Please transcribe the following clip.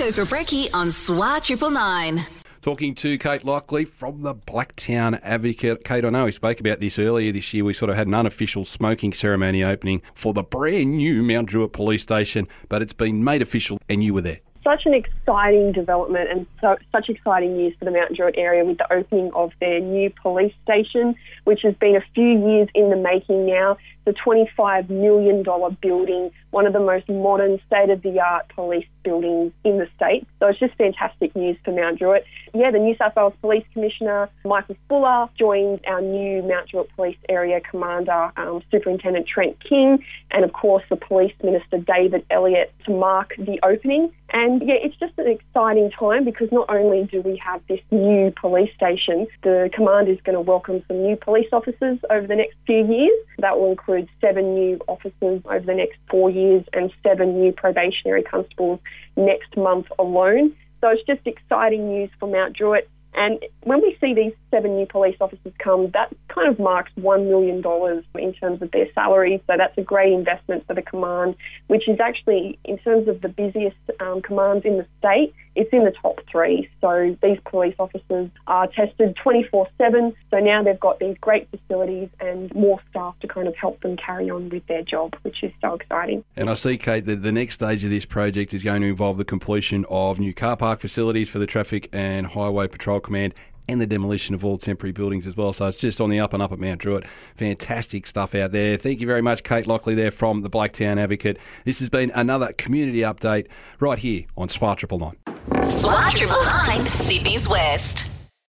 For Brekkie on SWAT Triple Nine. Talking to Kate Lockley from the Blacktown Advocate. Kate, I know we spoke about this earlier this year. We sort of had an unofficial smoking ceremony opening for the brand new Mount Druitt Police Station, but it's been made official and you were there such an exciting development and so, such exciting news for the Mount Druitt area with the opening of their new police station, which has been a few years in the making now. The $25 million building, one of the most modern, state of the art police buildings in the state. So it's just fantastic news for Mount Druitt. Yeah, the New South Wales Police Commissioner, Michael Fuller, joined our new Mount Druitt Police Area Commander, um, Superintendent Trent King, and of course the Police Minister, David Elliott, to mark the opening. And yeah, it's just an exciting time because not only do we have this new police station, the command is going to welcome some new police officers over the next few years. That will include seven new officers over the next four years and seven new probationary constables next month alone. So it's just exciting news for Mount Druitt. And when we see these seven new police officers come, that kind of marks $1 million in terms of their salaries. So that's a great investment for the command, which is actually, in terms of the busiest um, commands in the state, it's in the top three. So these police officers are tested 24 7. So now they've got these great facilities and more staff to kind of help them carry on with their job, which is so exciting. And I see, Kate, that the next stage of this project is going to involve the completion of new car park facilities for the Traffic and Highway Patrol Command and the demolition of all temporary buildings as well. So it's just on the up and up at Mount Druitt. Fantastic stuff out there. Thank you very much, Kate Lockley, there from the Blacktown Advocate. This has been another community update right here on SWAT Triple Nine. SWAT Triple Nine, Sydney's West.